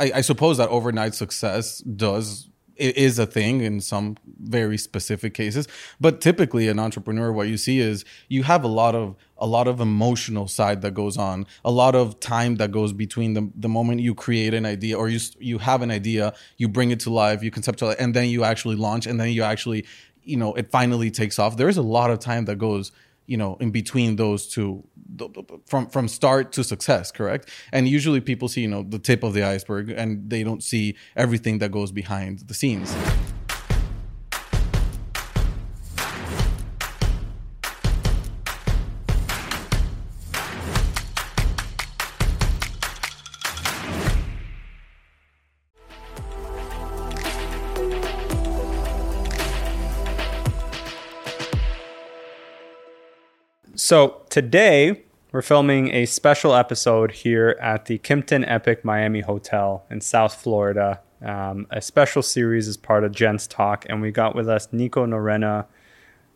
I, I suppose that overnight success does i- is a thing in some very specific cases. But typically an entrepreneur what you see is you have a lot of a lot of emotional side that goes on a lot of time that goes between the, the moment you create an idea or you you have an idea you bring it to life you conceptualize and then you actually launch and then you actually you know it finally takes off. There's a lot of time that goes you know in between those two from from start to success correct? And usually people see you know the tip of the iceberg and they don't see everything that goes behind the scenes So today we're filming a special episode here at the Kimpton Epic Miami Hotel in South Florida. Um, a special series as part of Gent's Talk, and we got with us Nico Norena.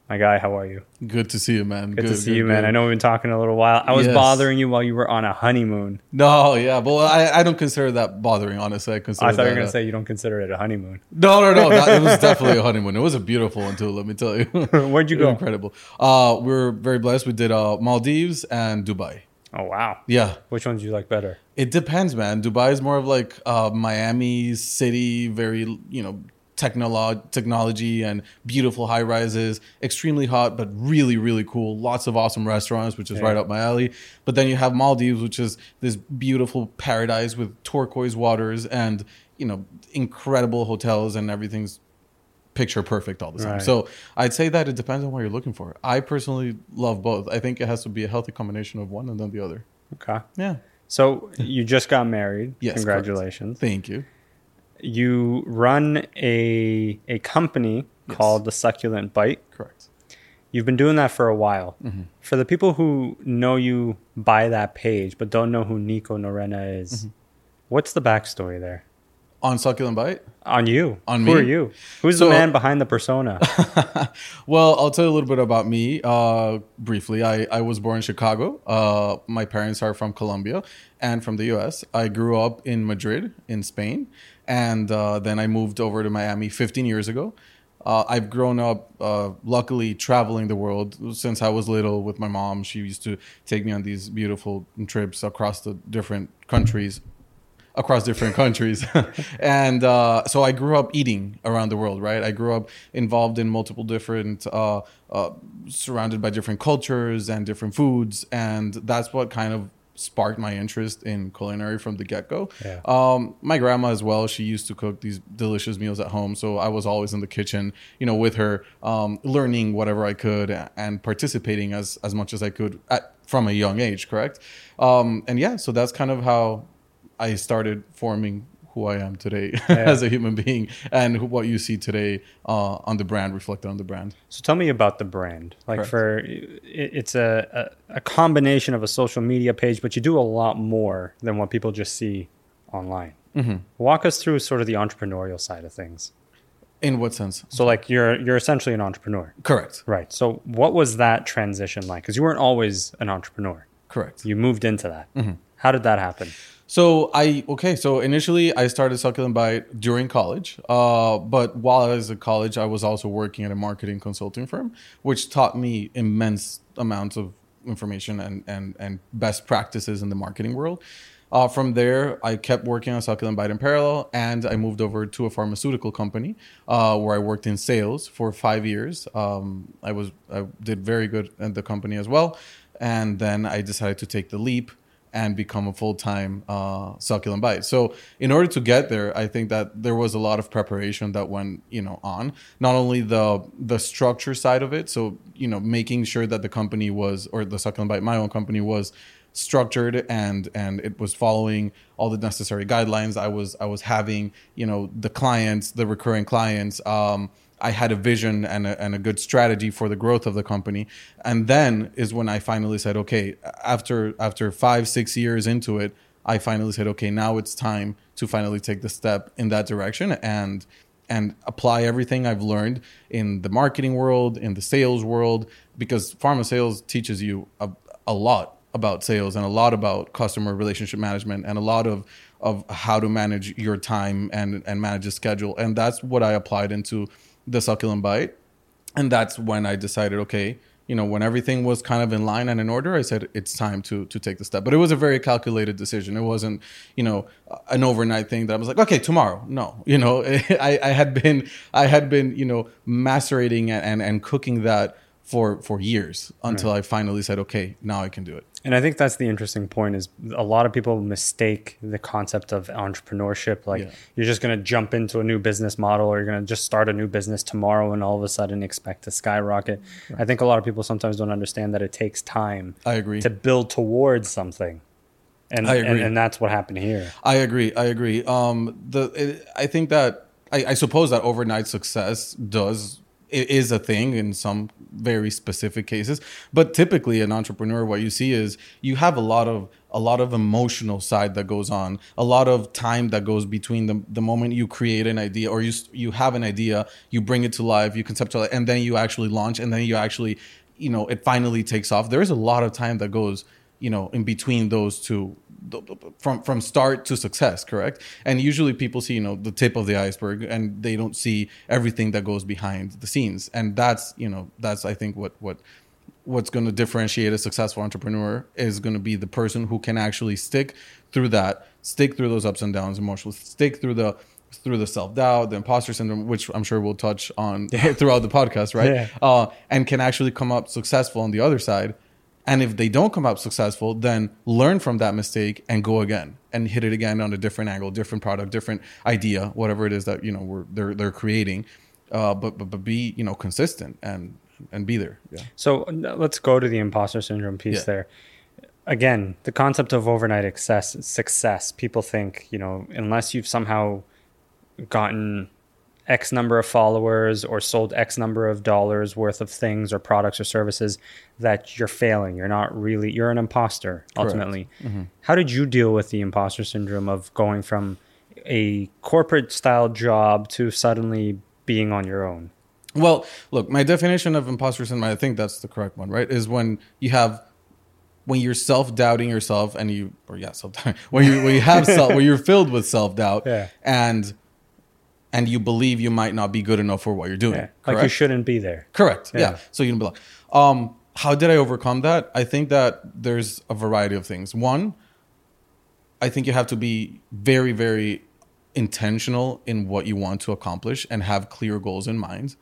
My guy, how are you? good to see you man Good, to see you, man. I know we've been talking a little while. I was Yes. bothering you while you were on a honeymoon. no yeah but I, I don't consider that bothering honestly i consider I thought you were gonna uh, say you don't consider it a honeymoon. no no no that, it was definitely a honeymoon it was a beautiful one too let me tell you Where'd you go? incredible uh we are very blessed we did uh maldives and dubai Oh wow. yeah Which ones do you like better? It depends, man. Dubai is more of like uh, Miami city, very you know technolo- technology and beautiful high rises, extremely hot but really really cool. Lots of awesome restaurants, which is Yeah. right up my alley. But then you have Maldives, which is this beautiful paradise with turquoise waters and you know incredible hotels and everything's picture perfect all the time. Right. So I'd say that it depends on what you're looking for. I personally love both. I think it has to be a healthy combination of one and then the other. Okay. Yeah. So you just got married. Yes, correct. Congratulations. Thank you. You run a a company Yes. called the Succulent Bite. Correct. You've been doing that for a while. Mm-hmm. For the people who know you by that page but don't know who Nico Norena is, Mm-hmm. what's the backstory there? On Succulent Bite? On you. On who me? Who are you? Who's So- the man behind the persona? well, I'll tell you a little bit about me uh, briefly. I, I was born in Chicago. Uh, my parents are from Colombia and from the US. I grew up in Madrid, in Spain. And uh, then I moved over to Miami 15 years ago. Uh, I've grown up, uh, luckily, traveling the world since I was little with my mom. She used to take me on these beautiful trips across the different countries across different countries. and uh, so I grew up eating around the world, right? I grew up involved in multiple different, uh, uh, surrounded by different cultures and different foods. And that's what kind of sparked my interest in culinary from the get go. Yeah. Um, my grandma as well, she used to cook these delicious meals at home. So I was always in the kitchen, you know, with her, um, learning whatever I could and participating as, as much as I could at, from a young age, correct? Um, and yeah, so that's kind of how I started forming who I am today as a human being and who, what you see today uh, on the brand, reflected on the brand. so tell me about the brand. Like Correct. for it, it's a, a a combination of a social media page, but you do a lot more than what people just see online. Mm-hmm. Walk us through sort of the entrepreneurial side of things. In what sense? So like you're you're essentially an entrepreneur. Correct. Right. So what was that transition like? Because you weren't always an entrepreneur. Correct. You moved into that. Mm-hmm. How did that happen? So I okay. So initially, I started Succulent Bite during college. Uh, but while I was at college, I was also working at a marketing consulting firm, which taught me immense amounts of information and and and best practices in the marketing world. Uh, from there, I kept working on Succulent Bite in parallel, and I moved over to a pharmaceutical company uh, where I worked in sales for five years. Um, I was I did very good at the company as well, and then I decided to take the leap and become a full-time uh, succulent bite. So in order to get there, I think that there was a lot of preparation that went, you know, on not only the the structure side of it. So you know, making sure that the company was or the succulent bite, my own company was structured and and it was following all the necessary guidelines. I was I was having you know the clients, the recurring clients. Um, I had a vision and a, and a good strategy for the growth of the company. And then is when I finally said, okay, after after five six years into it, I finally said, okay, now it's time to finally take the step in that direction and and apply everything I've learned in the marketing world, in the sales world, because pharma sales teaches you a, a lot about sales and a lot about customer relationship management and a lot of of how to manage your time and and manage a schedule and that's what i applied into the succulent bite and that's when i decided okay you know when everything was kind of in line and in order i said it's time to to take the step but it was a very calculated decision it wasn't you know an overnight thing that i was like okay tomorrow no you know i i had been i had been you know macerating and and, and cooking that for for years until right. I finally said, okay, now I can do it. And I think that's the interesting point is a lot of people mistake the concept of entrepreneurship. Like yeah. you're just going to jump into a new business model or you're going to just start a new business tomorrow and all of a sudden expect to skyrocket. Yeah. I think a lot of people sometimes don't understand that it takes time. I agree. To build towards something. And, I agree. and, and that's what happened here. I agree. I agree. Um, the, it, I think that, I, I suppose that overnight success does is a thing in some very specific cases but typically an entrepreneur what you see is you have a lot of a lot of emotional side that goes on a lot of time that goes between the, the moment you create an idea or you you have an idea you bring it to life you conceptualize and then you actually launch and then you actually you know it finally takes off. There's a lot of time that goes you know in between those two from from start to success correct? And usually people see you know the tip of the iceberg and they don't see everything that goes behind the scenes. And that's you know that's i think what what what's going to differentiate a successful entrepreneur is going to be the person who can actually stick through that stick through those ups and downs emotionally stick through the through the self-doubt the imposter syndrome which i'm sure we'll touch on throughout the podcast right? Yeah. uh, and can actually come up successful on the other side and if they don't come out successful, then learn from that mistake and go again and hit it again on a different angle, different product, different idea, whatever it is that you know we're they're they're creating. Uh, but, but but be you know consistent and and be there. Yeah. So let's go to the imposter syndrome piece yeah. there. Again, the concept of overnight success, success. People think you know unless you've somehow gotten X number of followers or sold X number of dollars worth of things or products or services that you're failing. You're not really, you're an imposter ultimately. Mm-hmm. How did you deal with the imposter syndrome of going from a corporate style job to suddenly being on your own? Well, look, my definition of imposter syndrome, I think that's the correct one, right? Is when you have when you're self doubting yourself and you, or yeah, self when you when you have self, when you're filled with self doubt, yeah. and and you believe you might not be good enough for what you're doing. Yeah. Like you shouldn't be there. Correct. Yeah. yeah. So you don't belong. Um, how did I overcome that? I think that there's a variety of things. One, I think you have to be very, very intentional in what you want to accomplish and have clear goals in mind.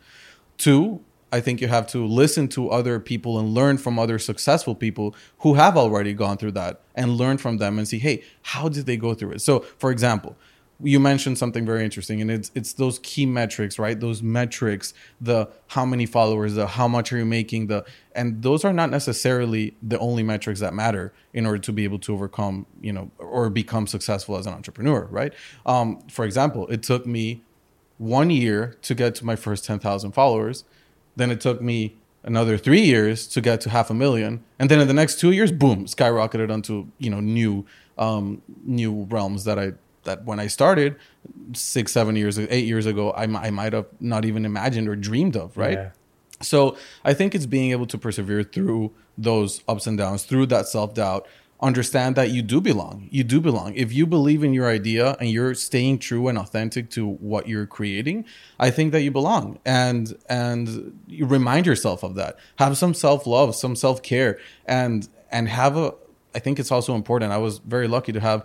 Two, I think you have to listen to other people and learn from other successful people who have already gone through that and learn from them and see, hey, how did they go through it? So, for example, you mentioned something very interesting and it's it's those key metrics right? Those metrics the how many followers the how much are you making the and those are not necessarily the only metrics that matter in order to be able to overcome you know or become successful as an entrepreneur right? Um, for example it took me one year to get to my first 10,000 followers then it took me another three years to get to half a million and then in the next two years boom skyrocketed onto you know new um, new realms that i that when I started six, seven years, eight years ago, I, I might have not even imagined or dreamed of, right? Yeah. So I think it's being able to persevere through those ups and downs, through that self doubt. Understand that you do belong. You do belong. If you believe in your idea and you're staying true and authentic to what you're creating, I think that you belong. And and you remind yourself of that. Have some self love, some self care, and and have a. I think it's also important. I was very lucky to have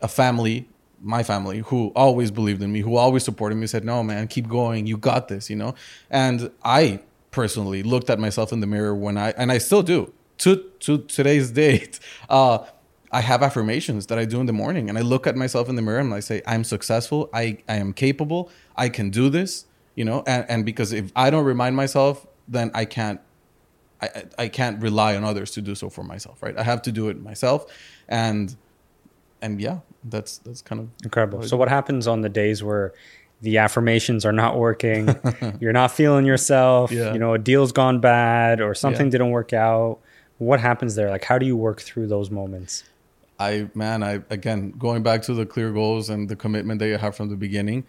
a family my family who always believed in me, who always supported me, said, "No, man, keep going. You got this," you know. And I personally looked at myself in the mirror when I and I still do to to today's date. Uh, I have affirmations that I do in the morning, and I look at myself in the mirror and I say, "I'm successful. I I am capable. I can do this." You know, and and because if I don't remind myself, then I can't. I, I can't rely on others to do so for myself, right? I have to do it myself, and and yeah, that's that's kind of incredible. So what happens on the days where the affirmations are not working, you're not feeling yourself, yeah. you know, a deal's gone bad or something yeah. didn't work out. What happens there? Like how do you work through those moments? I man, I again going back to the clear goals and the commitment that you have from the beginning.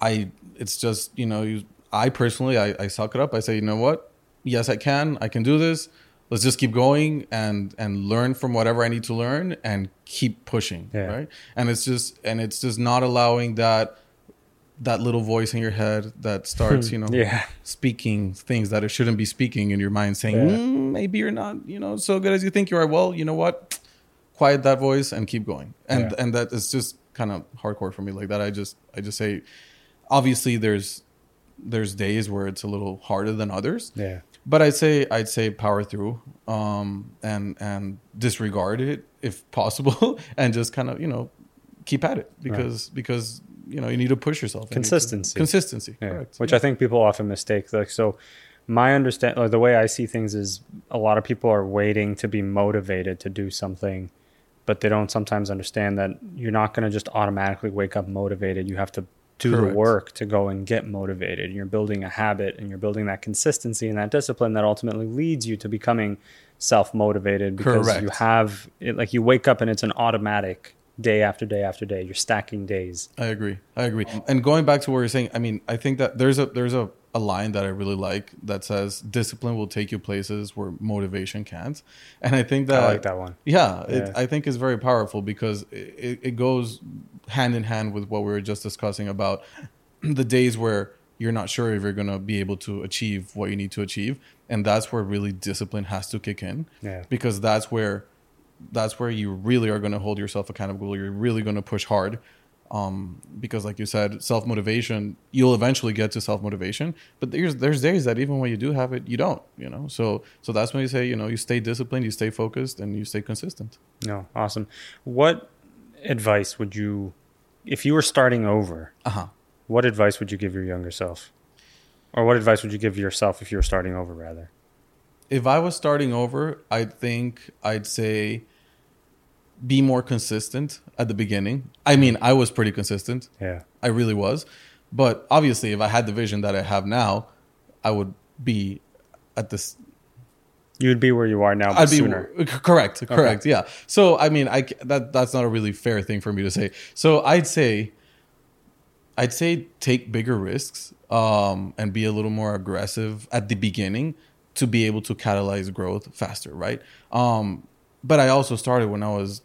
I it's just, you know, you, I personally I, I suck it up. I say, you know what? Yes, I can. I can do this. Let's just keep going and and learn from whatever I need to learn and keep pushing, Yeah. right? And it's just and it's just not allowing that that little voice in your head that starts, you know, Yeah. speaking things that it shouldn't be speaking in your mind, saying Yeah. "Mm, maybe you're not, you know, so good as you think you are. Well, you know what? Quiet that voice and keep going. And Yeah. and that is just kind of hardcore for me. Like that, I just I just say, obviously there's there's days where it's a little harder than others Yeah. But I'd say I'd say power through um, and and disregard it if possible, and just kind of you know keep at it because because you know you need to push yourself. You need to- Consistency. consistency, Yeah. correct. Which I think people often mistake. Like so, my understand or the way I see things is a lot of people are waiting to be motivated to do something, but they don't sometimes understand that you're not going to just automatically wake up motivated. You have to do Correct. the work to go and get motivated. You're building a habit and you're building that consistency and that discipline that ultimately leads you to becoming self motivated because Correct. you have it like you wake up and it's an automatic day after day after day. You're stacking days. I agree. I agree. And going back to what you're saying, I mean, I think that there's a there's a, a line that I really like that says discipline will take you places where motivation can't. And I think that I like that one. Yeah, Yeah. It, I think is very powerful because it, it goes hand in hand with what we were just discussing about the days where you're not sure if you're going to be able to achieve what you need to achieve and that's where really discipline has to kick in Yeah. because that's where that's where you really are going to hold yourself accountable you're really going to push hard um, because like you said self-motivation you'll eventually get to self-motivation but there's there's days that even when you do have it you don't you know so so that's when you say you know you stay disciplined you stay focused and you stay consistent No, awesome. What advice would you, if you were starting over, uh-huh what advice would you give your younger self? Or what advice would you give yourself if you were starting over, rather? if I was starting over, I think I'd say be more consistent at the beginning. I mean, I was pretty consistent. Yeah. I really was. But obviously, if I had the vision that I have now, I would be at this. You'd be where you are now, I'd sooner. c- correct, correct, yeah. So I mean, I that that's not a really fair thing for me to say. So I'd say, I'd say take bigger risks um, and be a little more aggressive at the beginning to be able to catalyze growth faster, right? Um, but I also started when I was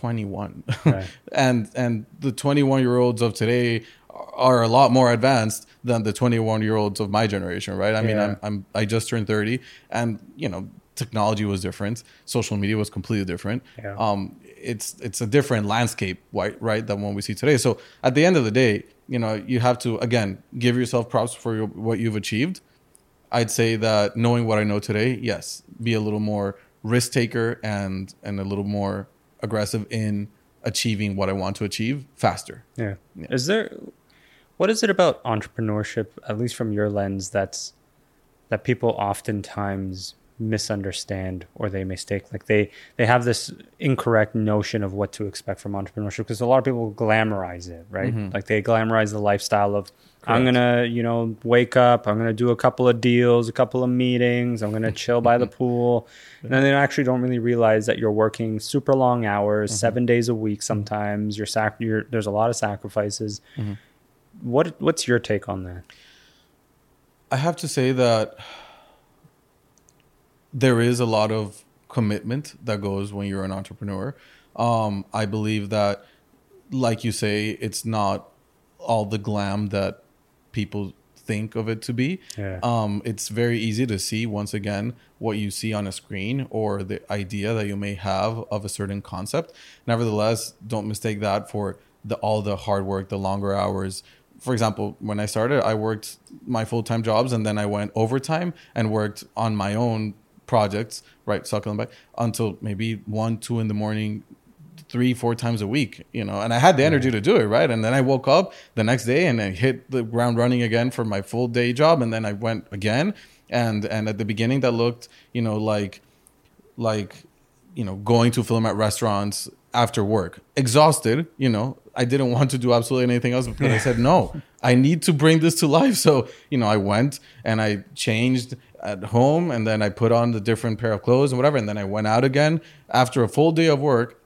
21, Right. and and the 21 year olds of today are a lot more advanced than the 21 year olds of my generation, right? I mean, I'm, I'm I just turned 30, and you know, technology was different, social media was completely different. Yeah. Um, it's it's a different landscape, right? Right, than what we see today. So at the end of the day, you know, you have to again give yourself props for your, what you've achieved. I'd say that knowing what I know today, yes, be a little more risk taker and and a little more aggressive in achieving what I want to achieve faster. Yeah. Yeah. Is there what is it about entrepreneurship, at least from your lens, that's that people oftentimes misunderstand or they mistake like they they have this incorrect notion of what to expect from entrepreneurship because a lot of people glamorize it right mm-hmm. like they glamorize the lifestyle of i'm gonna you know wake up i'm gonna do a couple of deals a couple of meetings i'm gonna chill by the pool. And then they actually don't really realize that you're working super long hours mm-hmm. seven days a week mm-hmm. sometimes you're sac- you're, there's a lot of sacrifices. Mm-hmm. What what's your take on that? I have to say that there is a lot of commitment that goes when you're an entrepreneur. Um, I believe that, like you say, it's not all the glam that people think of it to be. Yeah. Um, it's very easy to see once again what you see on a screen or the idea that you may have of a certain concept. Nevertheless, don't mistake that for the all the hard work, the longer hours. For example, when I started, I worked my full time jobs and then I went overtime and worked on my own projects, right, Succulent Bite until maybe one, two in the morning, three, four times a week, you know, and I had the energy to do it, right? And then I woke up the next day and I hit the ground running again for my full day job, and then I went again. And and at the beginning, that looked, you know, like like you know going to film at restaurants after work. Exhausted you know. I didn't want to do absolutely anything else but i said no i need to bring this to life. So you know i went and i changed at home and then i put on the different pair of clothes and whatever and then i went out again after a full day of work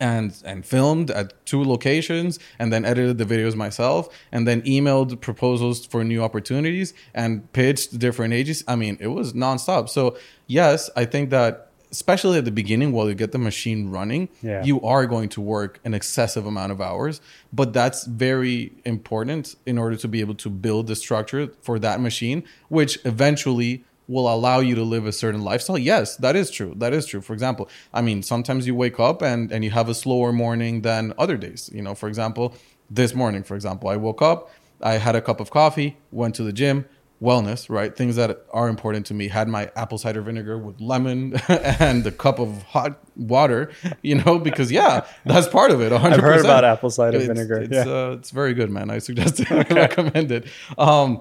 and and filmed at two locations and then edited the videos myself and then emailed proposals for new opportunities and pitched different agencies i mean it was nonstop so yes i think that especially at the beginning while you get the machine running Yeah. you are going to work an excessive amount of hours but that's very important in order to be able to build the structure for that machine which eventually will allow you to live a certain lifestyle yes that is true that is true for example i mean sometimes you wake up and and you have a slower morning than other days you know for example this morning for example i woke up i had a cup of coffee went to the gym wellness right things that are important to me had my apple cider vinegar with lemon and a cup of hot water you know because yeah that's part of it 100%. I've heard about apple cider It's- vinegar. It's, yeah. uh, it's very good, man. I suggest it. I recommend it. Um,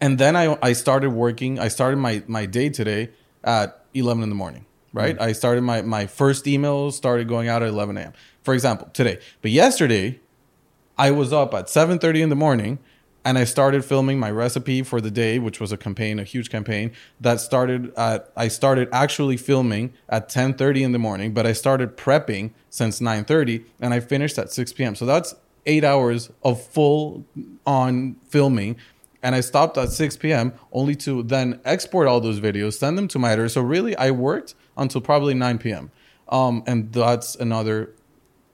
and then I I started working. I started my my day today at eleven in the morning. Right. Mm. I started my my first email started going out at eleven a.m. For example, today. But yesterday, I was up at 7:30 in the morning and I started filming my recipe for the day, which was a campaign, a huge campaign that started at I started actually filming at 10:30 in the morning, but I started prepping since 9:30 and I finished at 6 p.m. So that's 8 hours of full on filming and I stopped at 6 p.m. only to then export all those videos, send them to my editor. So really I worked until probably 9 p.m. Um, and that's another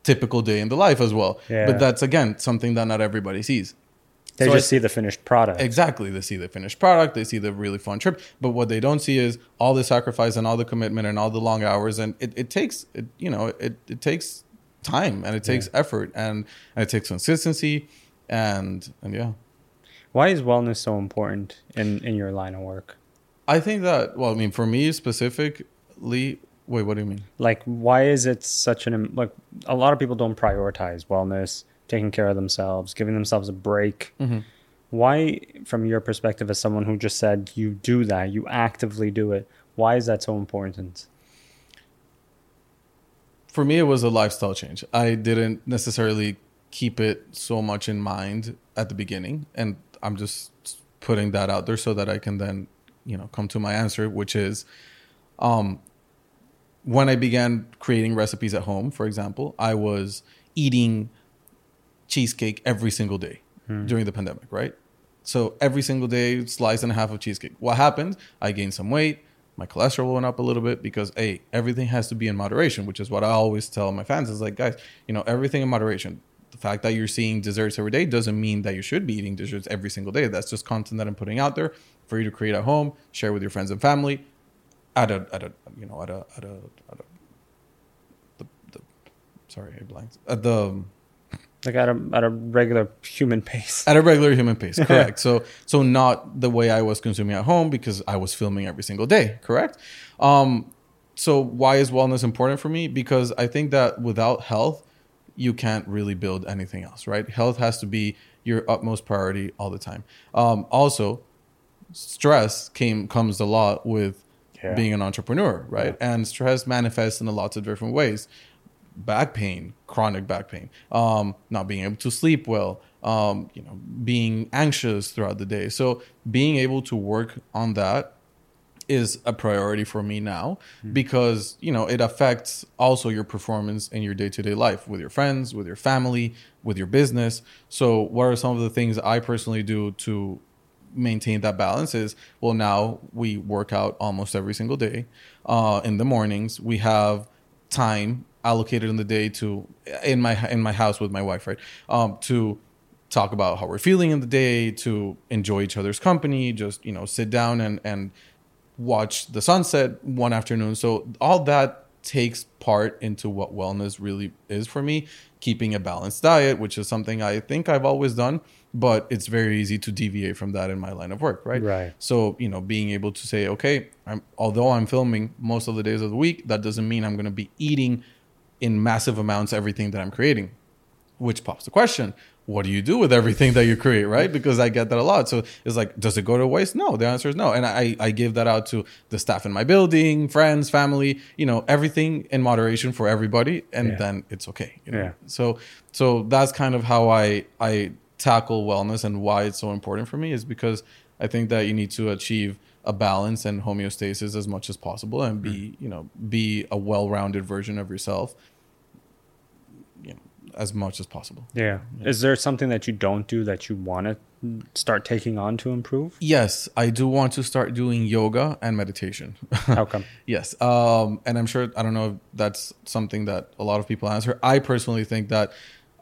typical day in the life as well. Yeah. But that's again something that not everybody sees. they so just I- see the finished product. Exactly. They see the finished product, they see the really fun trip, but what they don't see is all the sacrifice and all the commitment and all the long hours. And it, it takes, it, you know, it, it takes time and it takes effort and, and it takes consistency and, and yeah. Why is wellness so important in, in your line of work? I think that, well, I mean, for me specifically, wait, what do you mean? Like, why is it such an like? A lot of people don't prioritize wellness, taking care of themselves, giving themselves a break. Mm-hmm. Why, from your perspective, as someone who just said you do that, you actively do it, why is that so important? for me it was a lifestyle change i didn't necessarily keep it so much in mind at the beginning and i'm just putting that out there so that i can then you know come to my answer which is um when i began creating recipes at home for example i was eating cheesecake every single day during the pandemic right? So every single day slice and a half of cheesecake. What happened? I gained some weight. My cholesterol went up a little bit because hey everything has to be in moderation which is what i always tell my fans. Is like guys you know everything in moderation the fact that you're seeing desserts every day doesn't mean that you should be eating desserts every single day. That's just content that i'm putting out there for you to create at home share with your friends and family at a at a you know at a at a, at a the, the sorry i blanked. At the Like at a at a regular human pace. at a regular human pace correct. So so not the way i was consuming at home because i was filming every single day correct? Um so why is wellness important for me? Because i think that without health you can't really build anything else right? Health has to be your utmost priority all the time. Um also stress came comes a lot with Yeah. being an entrepreneur right? And stress manifests in a lots of different ways. Back pain, chronic back pain, um, not being able to sleep well, um, you know, being anxious throughout the day. So being able to work on that is a priority for me now because you know it affects also your performance in your day-to-day life with your friends with your family with your business. So what are some of the things i personally do to maintain that balance is well now we work out almost every single day uh, in the mornings. We have time allocated in the day to in my in my house with my wife right um, to talk about how we're feeling in the day to enjoy each other's company just you know sit down and and watch the sunset one afternoon. So all that takes part into what wellness really is for me keeping a balanced diet which is something i think i've always done but it's very easy to deviate from that in my line of work right? Right. so you know being able to say okay I'm, although i'm filming most of the days of the week that doesn't mean i'm going to be eating in massive amounts everything that i'm creating which pops the question what do you do with everything that you create right because i get that a lot so it's like does it go to waste no the answer is no and i i give that out to the staff in my building friends family you know everything in moderation for everybody and Yeah. then it's okay you know? Yeah. so so that's kind of how i i tackle wellness and why it's so important for me is because i think that you need to achieve a balance and homeostasis as much as possible and be mm. you know be a well-rounded version of yourself as much as possible. Yeah. Is there something that you don't do that you want to start taking on to improve? Yes, I do want to start doing yoga and meditation. How come? yes, um, and I'm sure I don't know if that's something that a lot of people answer. I personally think that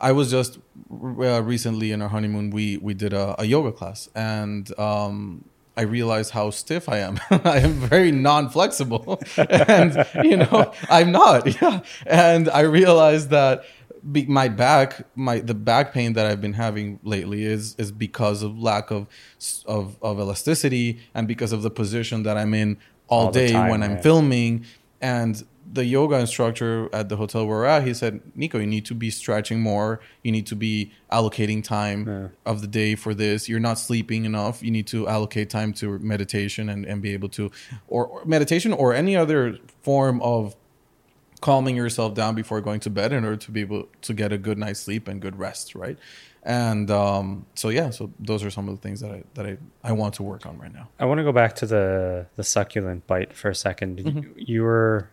I was just uh, recently in our honeymoon. We we did a, a yoga class, and um, I realized how stiff I am. I am very non-flexible, and you know I'm not. Yeah, and I realized that be, my back, my the back pain that I've been having lately is is because of lack of of, of elasticity and because of the position that I'm in all, all day time, when I'm filming. And the yoga instructor at the hotel where we're at, he said, Nico, you need to be stretching more. You need to be allocating time yeah. of the day for this. You're not sleeping enough. You need to allocate time to meditation and, and be able to, or, or meditation or any other form of calming yourself down before going to bed in order to be able to get a good night's sleep and good rest, right? And um, so yeah, so those are some of the things that I that I, I want to work on right now. I want to go back to the the succulent bite for a 2nd mm-hmm. you, you were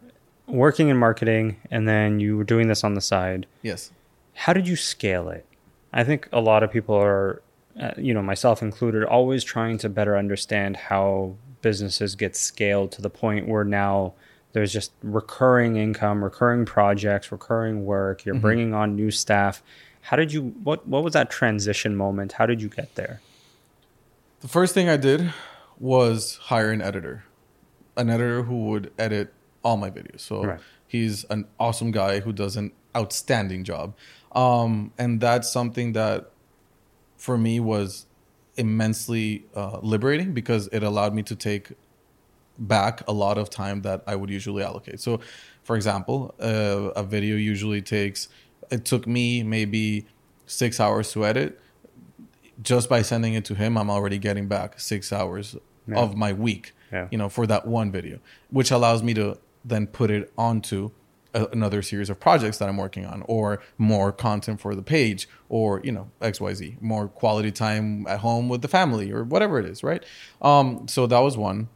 working in marketing and then you were doing this on the side. Yes. How did you scale it? I think a lot of people are, uh, you know, myself included, always trying to better understand how businesses get scaled to the point where now there's just recurring income, recurring projects, recurring work. You're mm-hmm. bringing on new staff. How did you? What What was that transition moment? How did you get there? The first thing I did was hire an editor, an editor who would edit all my videos. So right. he's an awesome guy who does an outstanding job, um, and that's something that for me was immensely uh, liberating because it allowed me to take back a lot of time that I would usually allocate. So, for example, uh, a video usually takes, it took me maybe six hours to edit. Just by sending it to him, I'm already getting back six hours yeah. of my week, yeah. you know, for that one video, which allows me to then put it onto a, another series of projects that I'm working on, or more content for the page, or you know X Y Z, more quality time at home with the family, or whatever it is, right? Um, so that was one.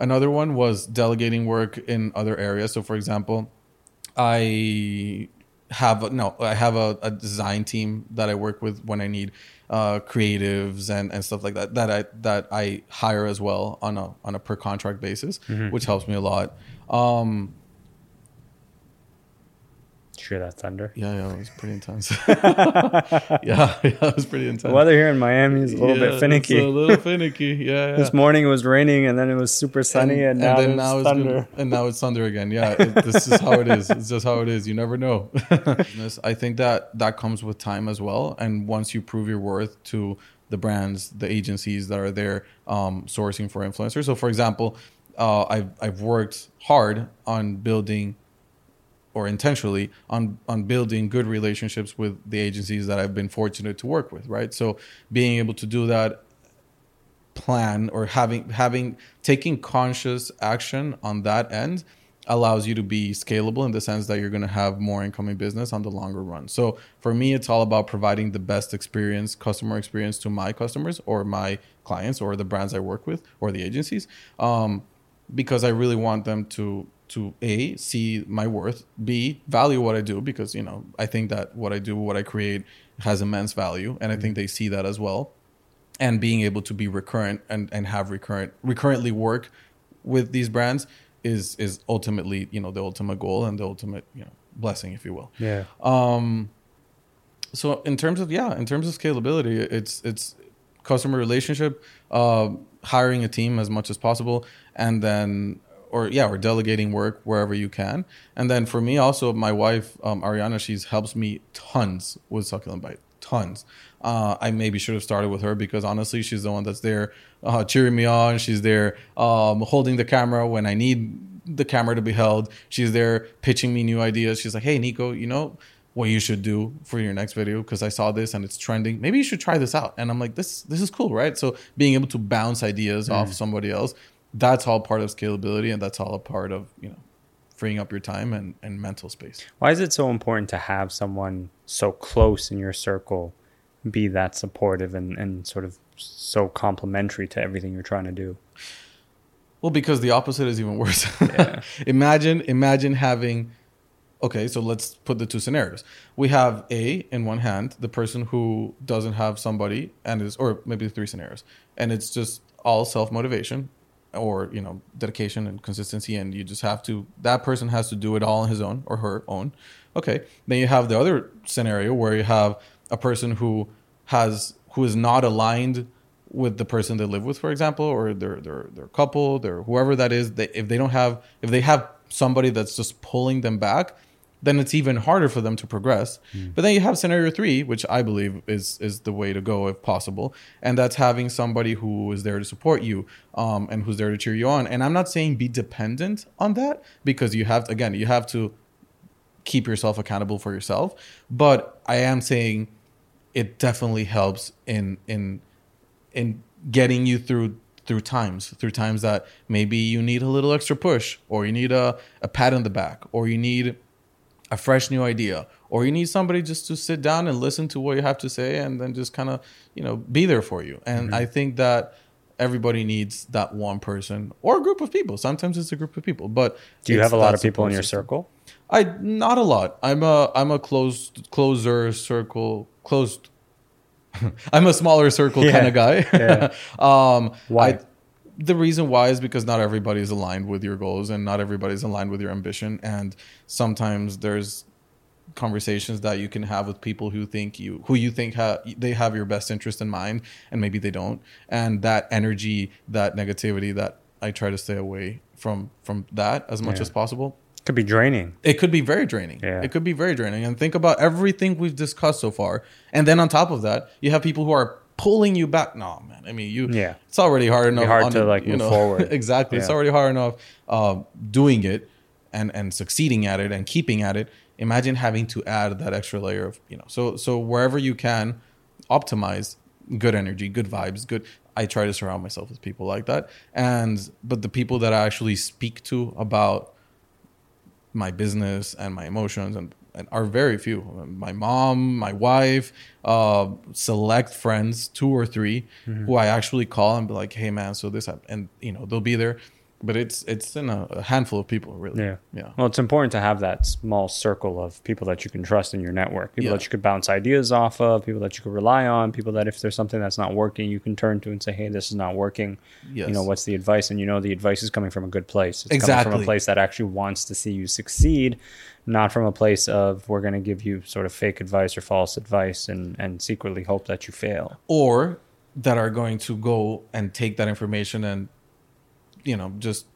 Another one was delegating work in other areas. So, for example, I have no, I have a, a design team that I work with when I need uh, creatives and, and stuff like that. That I that I hire as well on a on a per contract basis, mm-hmm. which helps me a lot. Um, hear that thunder? Yeah, yeah, it was pretty intense. yeah, yeah, it was pretty intense. The weather here in Miami is a little yeah, bit finicky. a little finicky. Yeah, yeah, This morning it was raining, and then it was super sunny, and, and, now, and now it's thunder. Good, and now it's thunder again. Yeah, it, this is how it is. It's just how it is. You never know. I think that that comes with time as well, and once you prove your worth to the brands, the agencies that are there um, sourcing for influencers. So, for example, uh, I've I've worked hard on building or intentionally on on building good relationships with the agencies that I've been fortunate to work with, right? So being able to do that plan or having having taking conscious action on that end allows you to be scalable in the sense that you're going to have more incoming business on the longer run. So for me it's all about providing the best experience, customer experience to my customers or my clients or the brands I work with or the agencies um, because I really want them to to a see my worth b value what i do because you know i think that what i do what i create has immense value and i think they see that as well. And being able to be recurrent and and have recurrent recurrently work with these brands is is ultimately you know the ultimate goal and the ultimate you know blessing if you will. Yeah. Um so in terms of yeah in terms of scalability it's it's customer relationship uh hiring a team as much as possible and then or yeah, or delegating work wherever you can. And then for me, also my wife um, Ariana, she's helps me tons with succulent bite, tons. Uh, I maybe should have started with her because honestly, she's the one that's there uh, cheering me on. She's there um, holding the camera when I need the camera to be held. She's there pitching me new ideas. She's like, "Hey, Nico, you know." what you should do for your next video because I saw this and it's trending. Maybe you should try this out. And I'm like, this this is cool, right? So being able to bounce ideas mm. off somebody else that's all part of scalability and that's all a part of you know freeing up your time and, and mental space why is it so important to have someone so close in your circle be that supportive and, and sort of so complementary to everything you're trying to do well because the opposite is even worse yeah. imagine imagine having okay, so let's put the two scenarios. We have A in one hand, the person who doesn't have somebody and is, or maybe three scenarios, and it's just all self motivation or you know dedication and consistency and you just have to that person has to do it all on his own or her own. Okay then you have the other scenario where you have a person who has who is not aligned with the person they live with for example or their their their couple their whoever that is they, if they don't have if they have somebody that's just pulling them back then it's even harder for them to progress. Mm. But then you have scenario three, which I believe is is the way to go if possible, and that's having somebody who is there to support you um, and who's there to cheer you on. And I'm not saying be dependent on that because you have to, again you have to keep yourself accountable for yourself. But I am saying it definitely helps in in in getting you through through times through times that maybe you need a little extra push or you need a, a pat on the back or you need a fresh new idea or you need somebody just to sit down and listen to what you have to say and then just kind of you know be there for you. And mm-hmm. i think that everybody needs that one person or a group of people. Sometimes it's a group of people but do you have a lot of people in your circle? I not a lot. I'm a i'm a closed closer circle closed i'm a smaller circle yeah. kind of guy. Yeah. um why? I, the reason why is because not everybody is aligned with your goals and not everybody is aligned with your ambition. And sometimes there's conversations that you can have with people who think you who you think ha- they have your best interest in mind and maybe they don't. And that energy that negativity that i try to stay away from from that as much yeah. as possible. Could be draining. It could be very draining. Yeah. it could be very draining. And think about everything we've discussed so far. And then on top of that you have people who are pulling you back. No, man. I mean, you. Yeah. It's already hard enough. hard on, to like move know, forward. exactly. Yeah. It's already hard enough uh, doing it and and succeeding at it and keeping at it. Imagine having to add that extra layer of you know. So so wherever you can, optimize good energy, good vibes, good. I try to surround myself with people like that. And but the people that I actually speak to about my business and my emotions and are very few. My mom, my wife, uh, select friends, two or 3 mm-hmm. who I actually call and be like, "Hey, man, so this," happened. and you know they'll be there but it's it's in a, a, handful of people really. Yeah. Yeah. Well it's important to have that small circle of people that you can trust in your network people yeah. that you could bounce ideas off of people that you could rely on people that if there's something that's not working you can turn to and say hey this is not working. Yes. you know what's the advice? And you know the advice is coming from a good place. It's exactly. coming from a place that actually wants to see you succeed not from a place of we're going to give you sort of fake advice or false advice and and secretly hope that you fail. Or that are going to go and take that information and you know just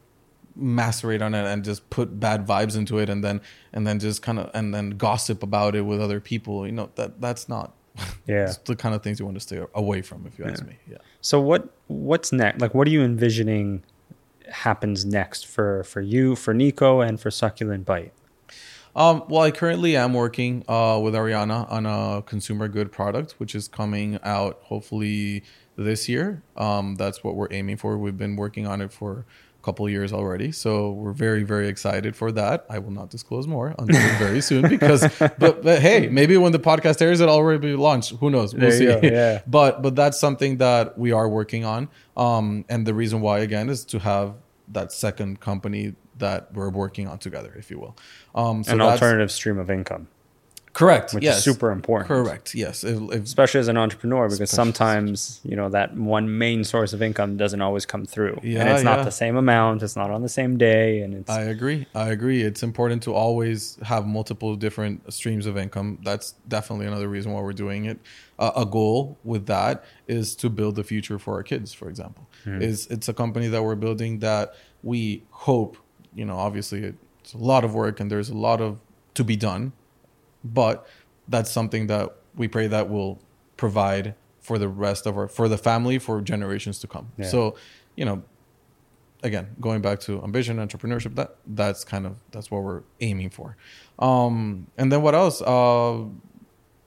macerate on it and just put bad vibes into it and then and then just kind of and then gossip about it with other people you know that that's not yeah. the kind of things you want to stay away from if you yeah. ask me yeah. So what what's next like what are you envisioning happens next for for you for nico and for succulent bite? Um, well, I currently am working uh, with Ariana on a consumer good product, which is coming out hopefully this year. Um, that's what we're aiming for. We've been working on it for a couple years already, so we're very very excited for that. I will not disclose more until very soon because, but, but hey, maybe when the podcast airs, it already be launched. Who knows? We'll see. yeah. but but that's something that we are working on. Um, and the reason why again is to have that second company that we're working on together, if you will. Um, so An alternative stream of income. Correct. Which yes. is super important. Correct. Yes. If, if, Especially as an entrepreneur, because sometimes you know that one main source of income doesn't always come through, yeah, and it's yeah. not the same amount. It's not on the same day, and it's. I agree. I agree. It's important to always have multiple different streams of income. That's definitely another reason why we're doing it. Uh, a goal with that is to build the future for our kids. For example, mm. is it's a company that we're building that we hope. You know, obviously, it's a lot of work, and there's a lot of to be done but that's something that we pray that will provide for the rest of our for the family for generations to come. Yeah. So, you know, again, going back to ambition, entrepreneurship, that that's kind of that's what we're aiming for. Um, and then what else? Uh,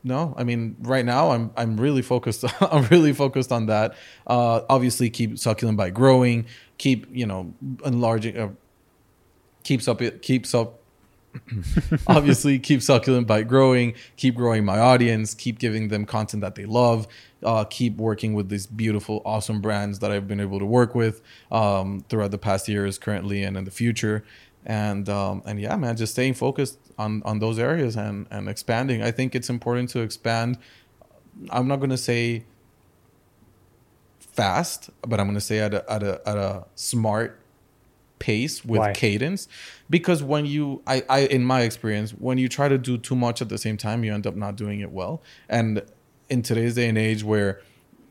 no, I mean, right now I'm I'm really focused. I'm really focused on that. Uh, obviously, keep succulent bite growing. Keep you know enlarging. Uh, keeps up. It keeps up obviously keep succulent bite growing keep growing my audience keep giving them content that they love uh, keep working with these beautiful awesome brands that i've been able to work with um, throughout the past years currently and in the future and um, and yeah, man, just staying focused on on those areas and and expanding. I think it's important to expand. I'm not gonna say fast, but I'm gonna say at a at a at a smart pace with Why? cadence. Because when you I, I in my experience when you try to do too much at the same time you end up not doing it well. And in today's day and age where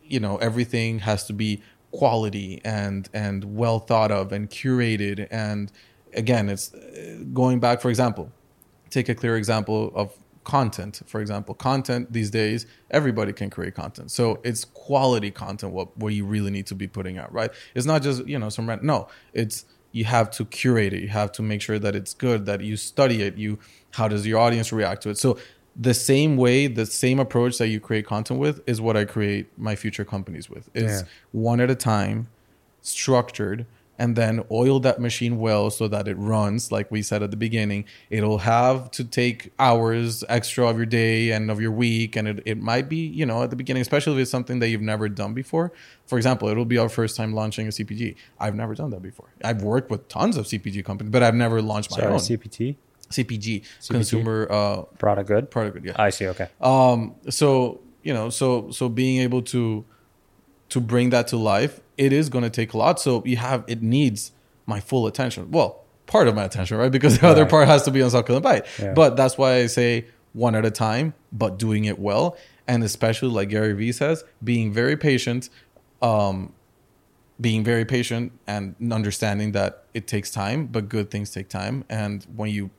you know everything has to be quality and and well thought of and curated. And again it's going back for example take a clear example of content for example. Content these days everybody can create content. So it's quality content what, what you really need to be putting out right? It's not just you know some rent no it's you have to curate it. You have to make sure that it's good that you study it. You how does your audience react to it? So the same way the same approach that you create content with is what i create my future companies with it's Yeah. one at a time structured and then oil that machine well so that it runs like we said at the beginning. It'll have to take hours extra of your day and of your week and it, it might be you know at the beginning especially if it's something that you've never done before. For example it'll be our first time launching a cpg i've never done that before. I've worked with tons of cpg companies but i've never launched my Sorry, own. CPT cpg, consumer uh product good. product good yeah. I see. Okay. um so you know so so being able to to bring that to life it is going to take a lot so you have it needs my full attention. Well part of my attention right? Because the other part has to be on succulent bite Yeah. but that's why i say one at a time but doing it well. And especially like gary vee says being very patient um being very patient and understanding that it takes time but good things take time. And when you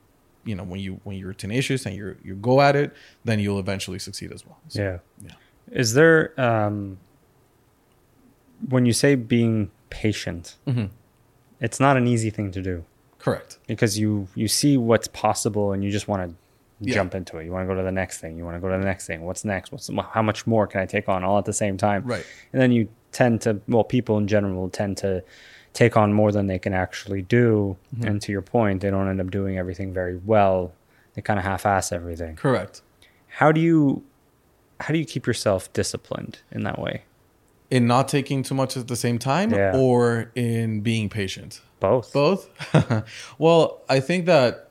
you know when you when you're tenacious and you're you go at it then you'll eventually succeed as well. So, Yeah. yeah. Is there um when you say being patient, Mhm. it's not an easy thing to do correct because you you see what's possible and you just want to Yeah. jump into it. You want to go to the next thing. You want to go to the next thing. What's next? What's how much more can I take on all at the same time? Right. And then you tend to well, people in general tend to take on more than they can actually do. Mm-hmm. And to your point, they don't end up doing everything very well. They kind of half-ass everything. correct How do you how do you keep yourself disciplined in that way? In not taking too much at the same time Yeah. or in being patient Both. both well i think that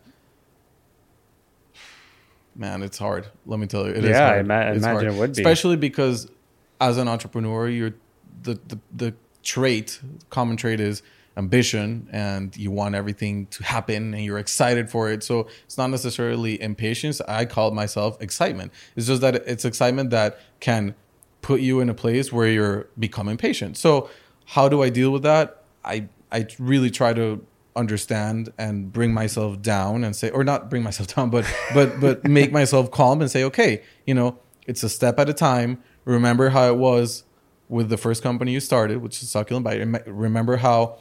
man it's hard let me tell you it is Yeah, I hard. ima- I It's imagine hard. it would be. especially because as an entrepreneur you're the, the the trait common trait is ambition and you want everything to happen and you're excited for it so it's not necessarily impatience i call it myself excitement it's just that it's excitement that can put you in a place where you're becoming patient. So how do i deal with that? I i really try to understand and bring myself down and say or not bring myself down but but but make myself calm and say okay you know it's a step at a time. Remember how it was with the first company you started which is succulent bite. Remember how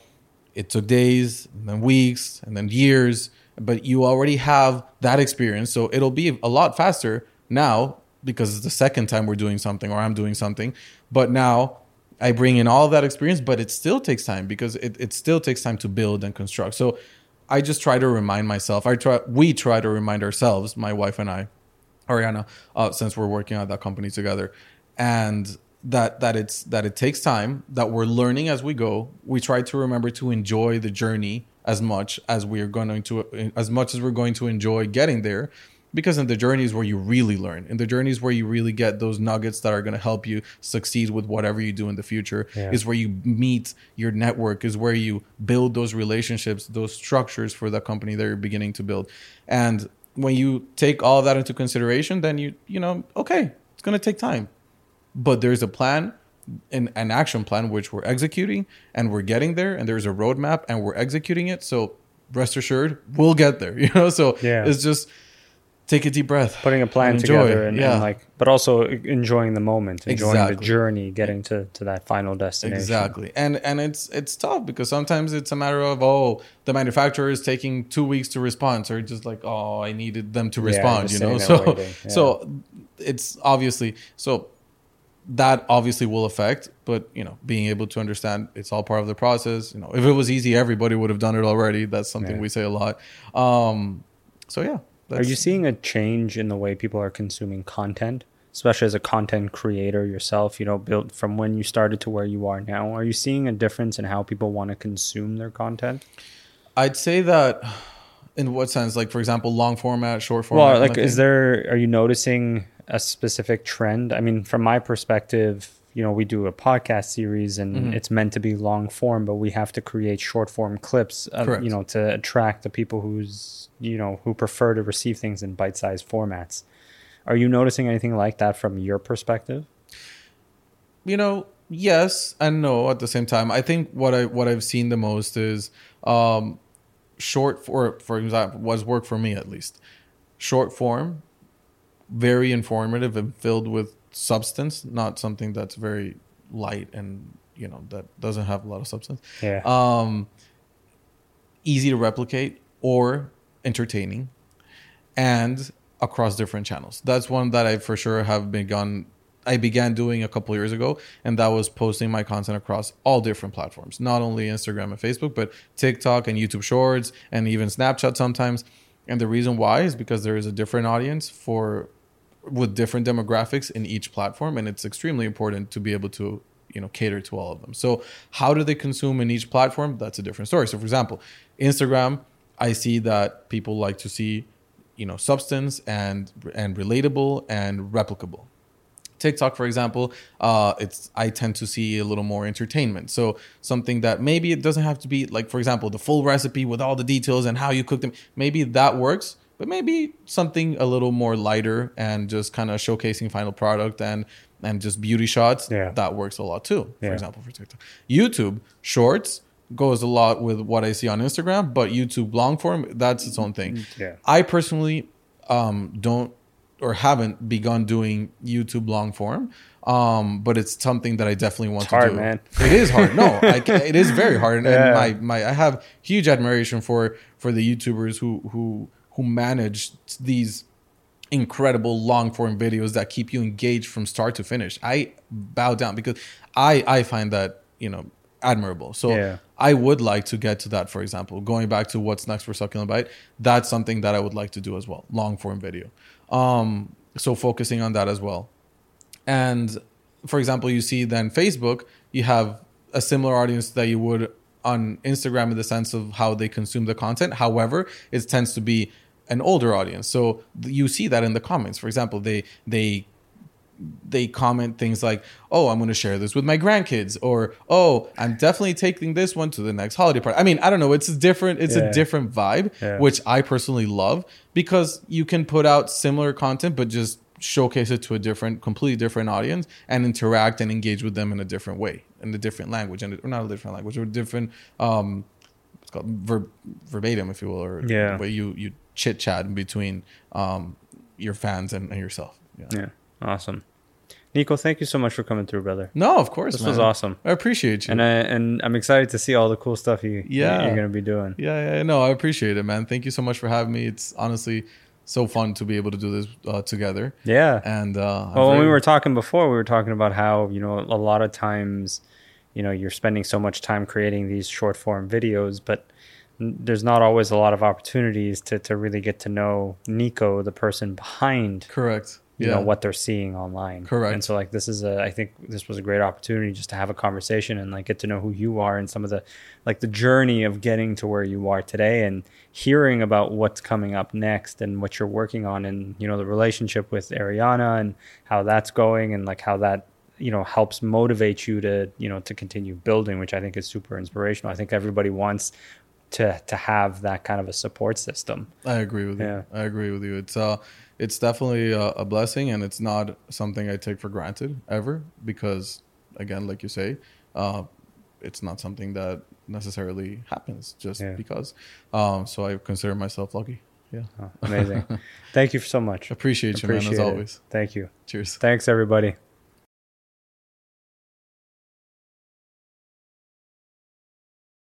it took days and then weeks and then years but you already have that experience. So it'll be a lot faster now because it's the second time we're doing something or i'm doing something but now i bring in all that experience but it still takes time because it, it still takes time to build and construct so i just try to remind myself i try we try to remind ourselves my wife and i Ariana, uh, since we're working at that company together, and that that it's that it takes time, that we're learning as we go. We try to remember to enjoy the journey as much as we're going to as much as we're going to enjoy getting there. Because in the journey is where you really learn. In the journey is where you really get those nuggets that are going to help you succeed with whatever you do in the future. Yeah. Is where you meet your network. Is where you build those relationships, those structures for the company that you're beginning to build. And when you take all of that into consideration, then you you know okay, it's going to take time, but there's a plan, an, an action plan which we're executing, and we're getting there, and there's a roadmap, and we're executing it. So rest assured, we'll get there. You know, so Yeah. it's just take a deep breath, Putting a plan and together and, and Yeah. like but also enjoying the moment, enjoying the journey, getting to, to that final destination. Exactly, and and it's it's tough because sometimes it's a matter of oh the manufacturer is taking two weeks to respond, so you're just like oh I needed them to respond, just you know. So yeah. so it's obviously so that obviously will affect, but you know being able to understand it's all part of the process. You know, if it was easy, everybody would have done it already. That's something Yeah. we say a lot. Um, so yeah, Are you seeing a change in the way people are consuming content, especially as a content creator yourself? You know, built from when you started to where you are now. Are you seeing a difference in how people want to consume their content? I'd say that In what sense? Like for example, long format, short format. Well, like, is thing? there? Are you noticing a specific trend? I mean, from my perspective, you know, we do a podcast series, and Mm-hmm. it's meant to be long form, but we have to create short form clips, you know, to attract the people who's you know who prefer to receive things in bite sized formats. Are you noticing anything like that from your perspective? you know, yes and no at the same time. I think what I what I've seen the most is um short for for example was work for me at least. Short form, very informative and filled with substance, not something that's very light and you know that doesn't have a lot of substance. Yeah. Um easy to replicate or entertaining and across different channels. That's one that I for sure have begun I began doing a couple years ago, and that was posting my content across all different platforms, not only Instagram and Facebook, but TikTok and YouTube Shorts and even Snapchat sometimes. And the reason why is because there is a different audience for with different demographics in each platform, and it's extremely important to be able to you know cater to all of them. So how do they consume in each platform? That's a different story. So for example, Instagram, I see that people like to see you know substance and and relatable and replicable TikTok, for example, uh, it's I tend to see a little more entertainment. So something that maybe it doesn't have to be like, for example, the full recipe with all the details and how you cook them. Maybe that works, but maybe something a little more lighter and just kind of showcasing final product and and just beauty shots. Yeah. that works a lot too. For example, for TikTok, YouTube Shorts goes a lot with what I see on Instagram, but YouTube long form that's its own thing. Yeah. I personally um, don't or haven't begun doing YouTube long form, um, but it's something that I definitely want It's to hard, do. man. It is hard. No, I, it is very hard, and, Yeah. and my my I have huge admiration for for the YouTubers who who who manage these incredible long form videos that keep you engaged from start to finish. I bow down because I I find that you know admirable. So Yeah. I would like to get to that. For example, going back to what's next for Succulent Bite, that's something that I would like to do as well. Long form video. Um, so focusing on that as well. And for example, you see then Facebook, you have a similar audience that you would on Instagram in the sense of how they consume the content. However, it tends to be an older audience. So you see that in the comments. For example, they they they comment things like, "Oh, I'm going to share this with my grandkids," or "Oh, I'm definitely taking this one to the next holiday party." I mean, I don't know. It's a different. It's Yeah. a different vibe, Yeah. which I personally love because you can put out similar content, but just showcase it to a different, completely different audience and interact and engage with them in a different way, in a different language, and or not a different language, or a different. Um, it's called ver- verbatim, if you will, or Yeah. the way you you chit chat in between um, your fans and, and yourself. Yeah. Yeah. Awesome. Nico, thank you so much for coming through, brother. No, of course. This man. was awesome. I appreciate you. And I and I'm excited to see all the cool stuff you Yeah. you're gonna be doing. yeah, yeah, no, I appreciate it, man. Thank you so much for having me. It's honestly so fun to be able to do this uh, together. Yeah. And uh, Well, when we were talking before, we were talking about how you know a lot of times, you know, you're spending so much time creating these short form videos, but there's not always a lot of opportunities to to really get to know Nico, the person behind correct. you Yeah, know what they're seeing online. Correct. And so like this is a I think this was a great opportunity just to have a conversation and like get to know who you are and some of the like the journey of getting to where you are today and hearing about what's coming up next and what you're working on and you know the relationship with Ariana and how that's going and like how that you know helps motivate you to you know to continue building which I think is super inspirational. I think everybody wants to to have that kind of a support system. I agree with Yeah. you. I agree with you. It's uh, it's definitely a, a blessing, and it's not something I take for granted ever. Because again, like you say, uh, it's not something that necessarily happens just Yeah. because. Um, so I consider myself lucky. Yeah, Oh, amazing. Thank you so much. appreciate you, man. As it. always. Thank you. Cheers. Thanks everybody.